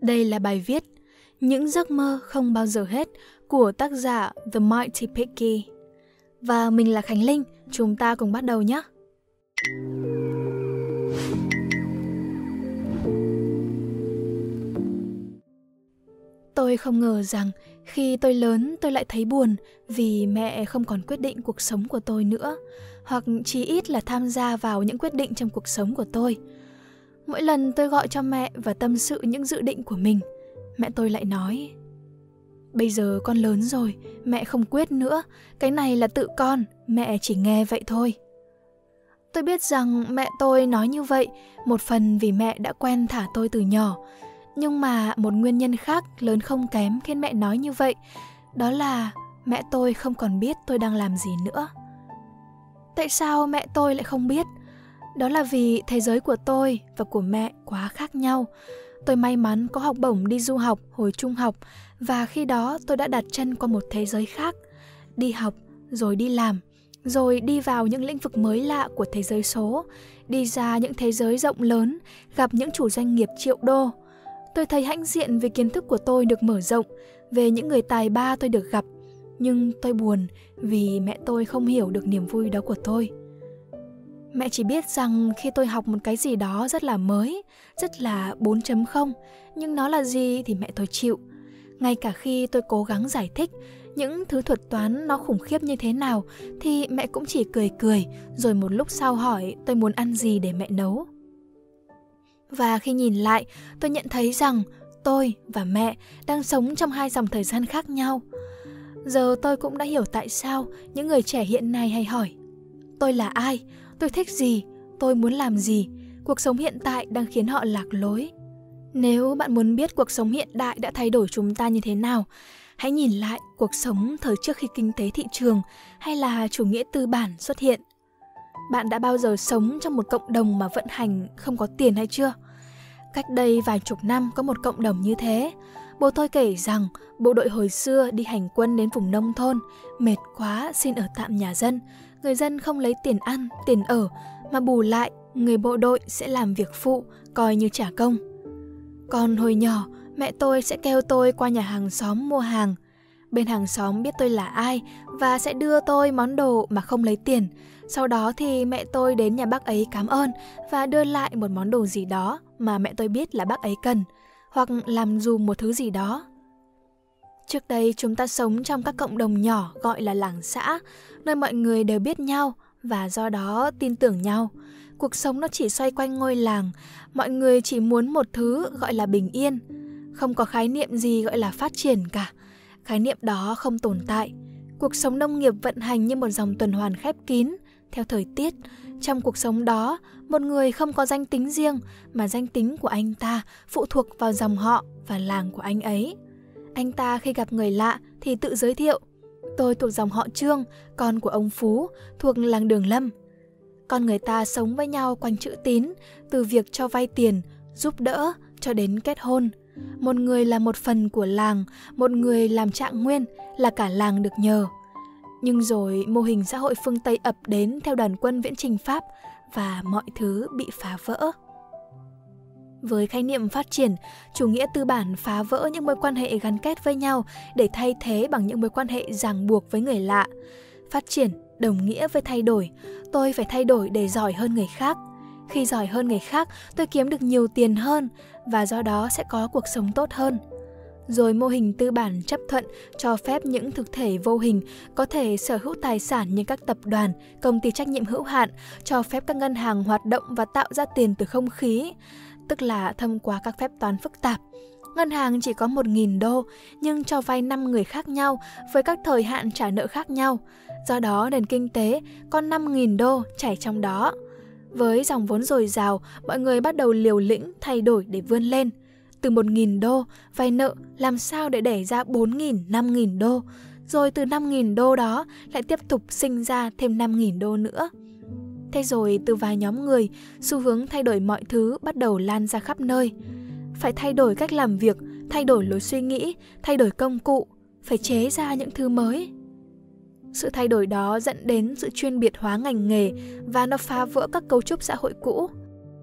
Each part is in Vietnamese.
Đây là bài viết Những giấc mơ không bao giờ hết của tác giả The Mighty Piggy. Và mình là Khánh Linh, chúng ta cùng bắt đầu nhé. Tôi không ngờ rằng khi tôi lớn tôi lại thấy buồn vì mẹ không còn quyết định cuộc sống của tôi nữa, hoặc chí ít là tham gia vào những quyết định trong cuộc sống của tôi. Mỗi lần tôi gọi cho mẹ và tâm sự những dự định của mình, mẹ tôi lại nói Bây giờ con lớn rồi, mẹ không quyết nữa, cái này là tự con, mẹ chỉ nghe vậy thôi. Tôi biết rằng mẹ tôi nói như vậy, một phần vì mẹ đã quen thả tôi từ nhỏ, nhưng mà một nguyên nhân khác lớn không kém khiến mẹ nói như vậy, đó là mẹ tôi không còn biết tôi đang làm gì nữa. Tại sao mẹ tôi lại không biết? Đó là vì thế giới của tôi và của mẹ quá khác nhau. Tôi may mắn có học bổng đi du học hồi trung học và khi đó tôi đã đặt chân qua một thế giới khác, đi học rồi đi làm, rồi đi vào những lĩnh vực mới lạ của thế giới số, đi ra những thế giới rộng lớn, gặp những chủ doanh nghiệp triệu đô. Tôi thấy hãnh diện vì kiến thức của tôi được mở rộng, về những người tài ba tôi được gặp, nhưng tôi buồn vì mẹ tôi không hiểu được niềm vui đó của tôi. Mẹ chỉ biết rằng khi tôi học một cái gì đó rất là mới, rất là 4.0, nhưng nó là gì thì mẹ tôi chịu. Ngay cả khi tôi cố gắng giải thích những thứ thuật toán nó khủng khiếp như thế nào thì mẹ cũng chỉ cười cười rồi một lúc sau hỏi tôi muốn ăn gì để mẹ nấu. Và khi nhìn lại, tôi nhận thấy rằng tôi và mẹ đang sống trong hai dòng thời gian khác nhau. Giờ tôi cũng đã hiểu tại sao những người trẻ hiện nay hay hỏi Tôi là ai? Tôi thích gì, tôi muốn làm gì, cuộc sống hiện tại đang khiến họ lạc lối. Nếu bạn muốn biết cuộc sống hiện đại đã thay đổi chúng ta như thế nào, hãy nhìn lại cuộc sống thời trước khi kinh tế thị trường hay là chủ nghĩa tư bản xuất hiện. Bạn đã bao giờ sống trong một cộng đồng mà vận hành không có tiền hay chưa? Cách đây vài chục năm có một cộng đồng như thế. Bố tôi kể rằng bộ đội hồi xưa đi hành quân đến vùng nông thôn, mệt quá xin ở tạm nhà dân, người dân không lấy tiền ăn, tiền ở, mà bù lại người bộ đội sẽ làm việc phụ, coi như trả công. Còn hồi nhỏ, mẹ tôi sẽ kêu tôi qua nhà hàng xóm mua hàng. Bên hàng xóm biết tôi là ai và sẽ đưa tôi món đồ mà không lấy tiền. Sau đó thì mẹ tôi đến nhà bác ấy cảm ơn và đưa lại một món đồ gì đó mà mẹ tôi biết là bác ấy cần, hoặc làm dùm một thứ gì đó Trước đây chúng ta sống trong các cộng đồng nhỏ gọi là làng xã, nơi mọi người đều biết nhau và do đó tin tưởng nhau. Cuộc sống nó chỉ xoay quanh ngôi làng, mọi người chỉ muốn một thứ gọi là bình yên. Không có khái niệm gì gọi là phát triển cả. Khái niệm đó không tồn tại. Cuộc sống nông nghiệp vận hành như một dòng tuần hoàn khép kín, theo thời tiết. Trong cuộc sống đó, một người không có danh tính riêng, mà danh tính của anh ta phụ thuộc vào dòng họ và làng của anh ấy. Anh ta khi gặp người lạ thì tự giới thiệu. Tôi thuộc dòng họ Trương, con của ông Phú, thuộc làng Đường Lâm. Con người ta sống với nhau quanh chữ tín, từ việc cho vay tiền, giúp đỡ cho đến kết hôn. Một người là một phần của làng, một người làm trạng nguyên là cả làng được nhờ. Nhưng rồi mô hình xã hội phương Tây ập đến theo đoàn quân viễn trình Pháp và mọi thứ bị phá vỡ. Với khái niệm phát triển, chủ nghĩa tư bản phá vỡ những mối quan hệ gắn kết với nhau để thay thế bằng những mối quan hệ ràng buộc với người lạ. Phát triển đồng nghĩa với thay đổi, tôi phải thay đổi để giỏi hơn người khác. Khi giỏi hơn người khác, tôi kiếm được nhiều tiền hơn và do đó sẽ có cuộc sống tốt hơn. Rồi mô hình tư bản chấp thuận cho phép những thực thể vô hình có thể sở hữu tài sản như các tập đoàn, công ty trách nhiệm hữu hạn, cho phép các ngân hàng hoạt động và tạo ra tiền từ không khí tức là thông qua các phép toán phức tạp. Ngân hàng chỉ có 1.000 đô nhưng cho vay 5 người khác nhau với các thời hạn trả nợ khác nhau. Do đó nền kinh tế có 5.000 đô chảy trong đó. Với dòng vốn dồi dào, mọi người bắt đầu liều lĩnh thay đổi để vươn lên. Từ 1.000 đô, vay nợ làm sao để đẻ ra 4.000, 5.000 đô. Rồi từ 5.000 đô đó lại tiếp tục sinh ra thêm 5.000 đô nữa. Thế rồi từ vài nhóm người, xu hướng thay đổi mọi thứ bắt đầu lan ra khắp nơi. Phải thay đổi cách làm việc, thay đổi lối suy nghĩ, thay đổi công cụ, phải chế ra những thứ mới. Sự thay đổi đó dẫn đến sự chuyên biệt hóa ngành nghề và nó phá vỡ các cấu trúc xã hội cũ.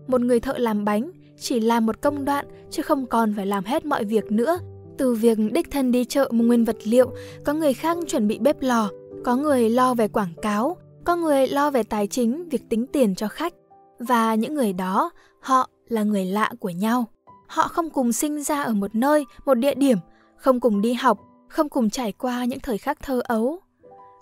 Một người thợ làm bánh chỉ làm một công đoạn chứ không còn phải làm hết mọi việc nữa. Từ việc đích thân đi chợ mua nguyên vật liệu, có người khác chuẩn bị bếp lò, có người lo về quảng cáo, có người lo về tài chính, việc tính tiền cho khách. Và những người đó, họ là người lạ của nhau. Họ không cùng sinh ra ở một nơi, một địa điểm, không cùng đi học, không cùng trải qua những thời khắc thơ ấu.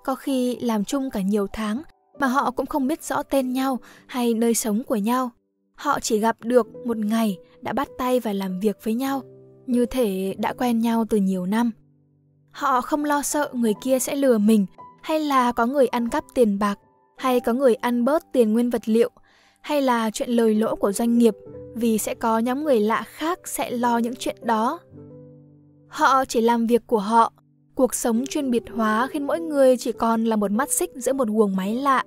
Có khi làm chung cả nhiều tháng mà họ cũng không biết rõ tên nhau hay nơi sống của nhau. Họ chỉ gặp được một ngày đã bắt tay và làm việc với nhau, như thể đã quen nhau từ nhiều năm. Họ không lo sợ người kia sẽ lừa mình, hay là có người ăn cắp tiền bạc, hay có người ăn bớt tiền nguyên vật liệu, hay là chuyện lời lỗ của doanh nghiệp, vì sẽ có nhóm người lạ khác sẽ lo những chuyện đó. Họ chỉ làm việc của họ. Cuộc sống chuyên biệt hóa khiến mỗi người chỉ còn là một mắt xích giữa một guồng máy lạ.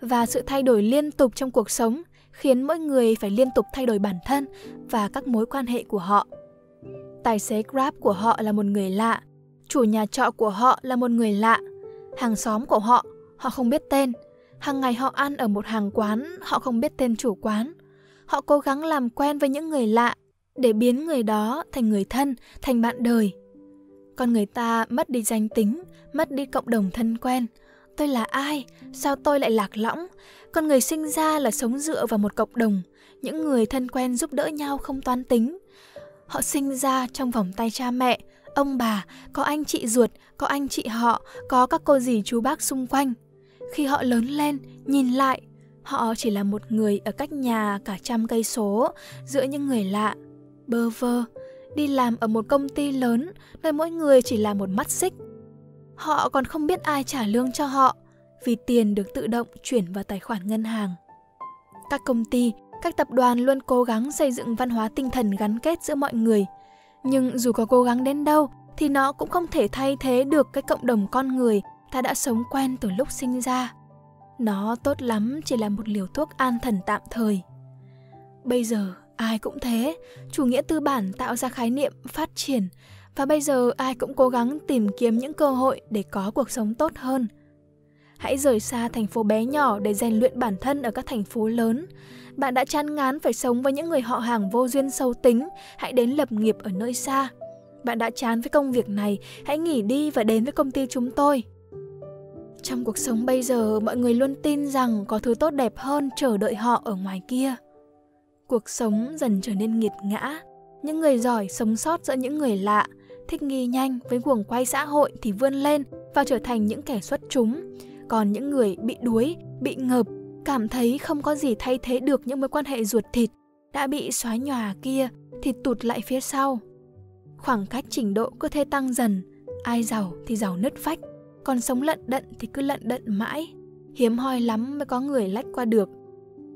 Và sự thay đổi liên tục trong cuộc sống khiến mỗi người phải liên tục thay đổi bản thân và các mối quan hệ của họ. Tài xế Grab của họ là một người lạ, chủ nhà trọ của họ là một người lạ, hàng xóm của họ, họ không biết tên, hàng ngày họ ăn ở một hàng quán, họ không biết tên chủ quán. Họ cố gắng làm quen với những người lạ để biến người đó thành người thân, thành bạn đời. Con người ta mất đi danh tính, mất đi cộng đồng thân quen. Tôi là ai? Sao tôi lại lạc lõng? Con người sinh ra là sống dựa vào một cộng đồng, những người thân quen giúp đỡ nhau không toán tính. Họ sinh ra trong vòng tay cha mẹ, ông bà, có anh chị ruột, có anh chị họ, có các cô dì chú bác xung quanh. Khi họ lớn lên, nhìn lại, họ chỉ là một người ở cách nhà cả trăm cây số, giữa những người lạ bơ vơ, đi làm ở một công ty lớn nơi mỗi người chỉ là một mắt xích. Họ còn không biết ai trả lương cho họ vì tiền được tự động chuyển vào tài khoản ngân hàng. Các công ty, các tập đoàn luôn cố gắng xây dựng văn hóa tinh thần gắn kết giữa mọi người. Nhưng dù có cố gắng đến đâu thì nó cũng không thể thay thế được cái cộng đồng con người ta đã sống quen từ lúc sinh ra. Nó tốt lắm chỉ là một liều thuốc an thần tạm thời. Bây giờ Ai cũng thế, chủ nghĩa tư bản tạo ra khái niệm phát triển và bây giờ ai cũng cố gắng tìm kiếm những cơ hội để có cuộc sống tốt hơn. Hãy rời xa thành phố bé nhỏ để rèn luyện bản thân ở các thành phố lớn. Bạn đã chán ngán phải sống với những người họ hàng vô duyên sâu tính, hãy đến lập nghiệp ở nơi xa. Bạn đã chán với công việc này, hãy nghỉ đi và đến với công ty chúng tôi. Trong cuộc sống bây giờ, mọi người luôn tin rằng có thứ tốt đẹp hơn chờ đợi họ ở ngoài kia cuộc sống dần trở nên nghiệt ngã. Những người giỏi sống sót giữa những người lạ, thích nghi nhanh với guồng quay xã hội thì vươn lên và trở thành những kẻ xuất chúng. Còn những người bị đuối, bị ngợp, cảm thấy không có gì thay thế được những mối quan hệ ruột thịt đã bị xóa nhòa kia thì tụt lại phía sau. Khoảng cách trình độ cơ thể tăng dần, ai giàu thì giàu nứt phách, còn sống lận đận thì cứ lận đận mãi. Hiếm hoi lắm mới có người lách qua được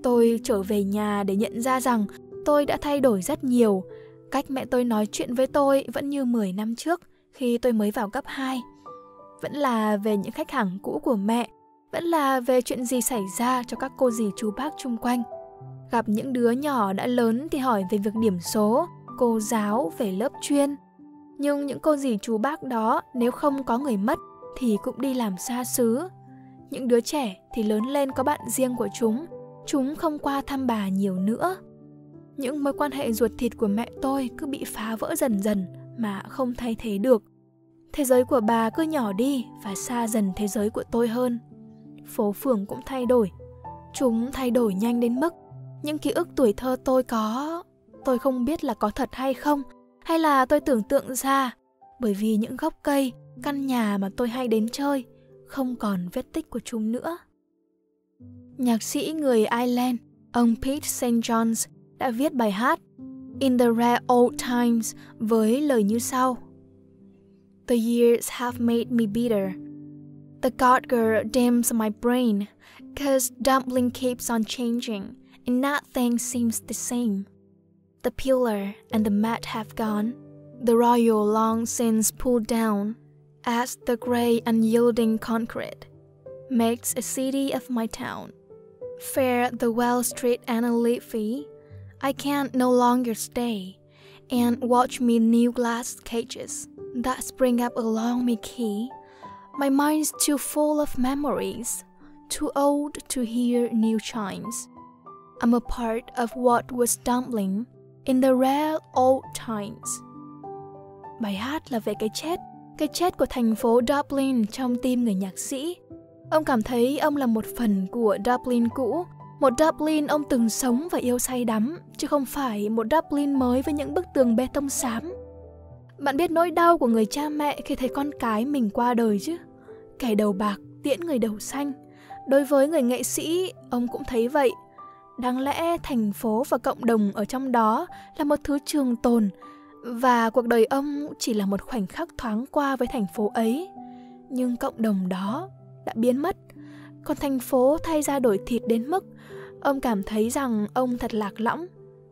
Tôi trở về nhà để nhận ra rằng tôi đã thay đổi rất nhiều. Cách mẹ tôi nói chuyện với tôi vẫn như 10 năm trước khi tôi mới vào cấp 2. Vẫn là về những khách hàng cũ của mẹ, vẫn là về chuyện gì xảy ra cho các cô dì chú bác chung quanh. Gặp những đứa nhỏ đã lớn thì hỏi về việc điểm số, cô giáo về lớp chuyên. Nhưng những cô dì chú bác đó nếu không có người mất thì cũng đi làm xa xứ. Những đứa trẻ thì lớn lên có bạn riêng của chúng chúng không qua thăm bà nhiều nữa những mối quan hệ ruột thịt của mẹ tôi cứ bị phá vỡ dần dần mà không thay thế được thế giới của bà cứ nhỏ đi và xa dần thế giới của tôi hơn phố phường cũng thay đổi chúng thay đổi nhanh đến mức những ký ức tuổi thơ tôi có tôi không biết là có thật hay không hay là tôi tưởng tượng ra bởi vì những gốc cây căn nhà mà tôi hay đến chơi không còn vết tích của chúng nữa nhạc sĩ người Ireland, ông Pete St. John's đã viết bài hát In the Rare Old Times với lời như sau. The years have made me bitter. The gardener dims my brain, cause dumpling keeps on changing, and nothing seems the same. The pillar and the mat have gone, the royal long since pulled down, as the grey unyielding concrete makes a city of my town. Fair the well street and leafy, I can no longer stay and watch me new glass cages that spring up along me key. My mind's too full of memories, too old to hear new chimes. I'm a part of what was dumpling, In the rare old times. Bài hát là về cái chết, cái chết của thành phố Dublin trong tim người nhạc sĩ. Ông cảm thấy ông là một phần của Dublin cũ, một Dublin ông từng sống và yêu say đắm, chứ không phải một Dublin mới với những bức tường bê tông xám. Bạn biết nỗi đau của người cha mẹ khi thấy con cái mình qua đời chứ? Kẻ đầu bạc tiễn người đầu xanh. Đối với người nghệ sĩ, ông cũng thấy vậy. Đáng lẽ thành phố và cộng đồng ở trong đó là một thứ trường tồn, và cuộc đời ông chỉ là một khoảnh khắc thoáng qua với thành phố ấy. Nhưng cộng đồng đó đã biến mất, còn thành phố thay ra đổi thịt đến mức ông cảm thấy rằng ông thật lạc lõng,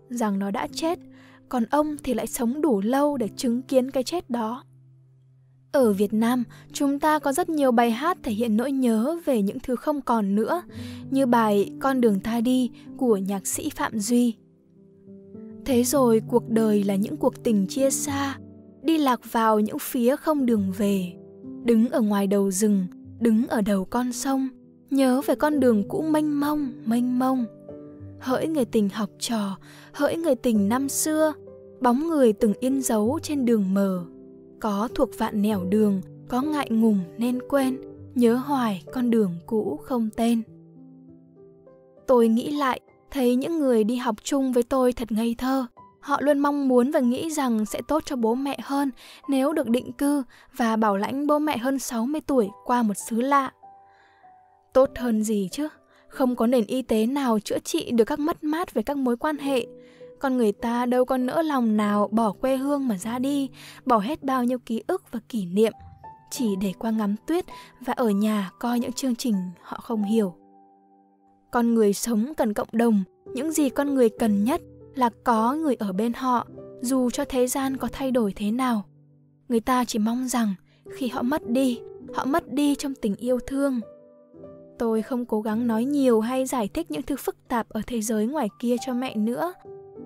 rằng nó đã chết, còn ông thì lại sống đủ lâu để chứng kiến cái chết đó. Ở Việt Nam, chúng ta có rất nhiều bài hát thể hiện nỗi nhớ về những thứ không còn nữa, như bài Con đường ta đi của nhạc sĩ Phạm Duy. Thế rồi cuộc đời là những cuộc tình chia xa, đi lạc vào những phía không đường về, đứng ở ngoài đầu rừng, đứng ở đầu con sông, nhớ về con đường cũ mênh mông, mênh mông. Hỡi người tình học trò, hỡi người tình năm xưa, bóng người từng yên dấu trên đường mờ. Có thuộc vạn nẻo đường, có ngại ngùng nên quên, nhớ hoài con đường cũ không tên. Tôi nghĩ lại, thấy những người đi học chung với tôi thật ngây thơ. Họ luôn mong muốn và nghĩ rằng sẽ tốt cho bố mẹ hơn nếu được định cư và bảo lãnh bố mẹ hơn 60 tuổi qua một xứ lạ. Tốt hơn gì chứ? Không có nền y tế nào chữa trị được các mất mát về các mối quan hệ. Con người ta đâu có nỡ lòng nào bỏ quê hương mà ra đi, bỏ hết bao nhiêu ký ức và kỷ niệm, chỉ để qua ngắm tuyết và ở nhà coi những chương trình họ không hiểu. Con người sống cần cộng đồng, những gì con người cần nhất là có người ở bên họ, dù cho thế gian có thay đổi thế nào. Người ta chỉ mong rằng khi họ mất đi, họ mất đi trong tình yêu thương, Tôi không cố gắng nói nhiều hay giải thích những thứ phức tạp ở thế giới ngoài kia cho mẹ nữa.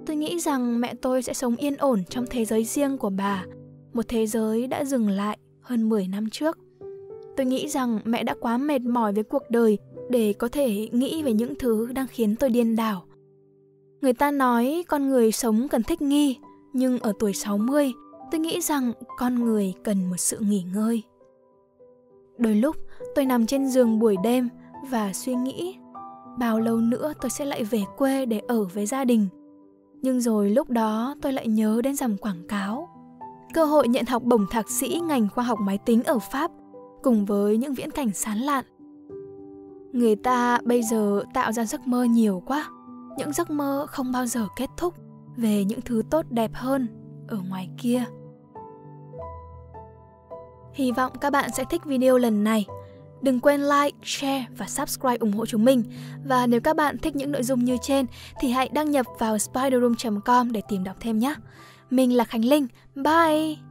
Tôi nghĩ rằng mẹ tôi sẽ sống yên ổn trong thế giới riêng của bà, một thế giới đã dừng lại hơn 10 năm trước. Tôi nghĩ rằng mẹ đã quá mệt mỏi với cuộc đời để có thể nghĩ về những thứ đang khiến tôi điên đảo. Người ta nói con người sống cần thích nghi, nhưng ở tuổi 60, tôi nghĩ rằng con người cần một sự nghỉ ngơi. Đôi lúc tôi nằm trên giường buổi đêm và suy nghĩ, bao lâu nữa tôi sẽ lại về quê để ở với gia đình. Nhưng rồi lúc đó tôi lại nhớ đến dòng quảng cáo. Cơ hội nhận học bổng thạc sĩ ngành khoa học máy tính ở pháp cùng với những viễn cảnh sán lạn. Người ta bây giờ tạo ra giấc mơ nhiều quá, những giấc mơ không bao giờ kết thúc về những thứ tốt đẹp hơn ở ngoài kia. Hy vọng các bạn sẽ thích video lần này. Đừng quên like, share và subscribe ủng hộ chúng mình. Và nếu các bạn thích những nội dung như trên thì hãy đăng nhập vào spiderroom.com để tìm đọc thêm nhé. Mình là Khánh Linh. Bye!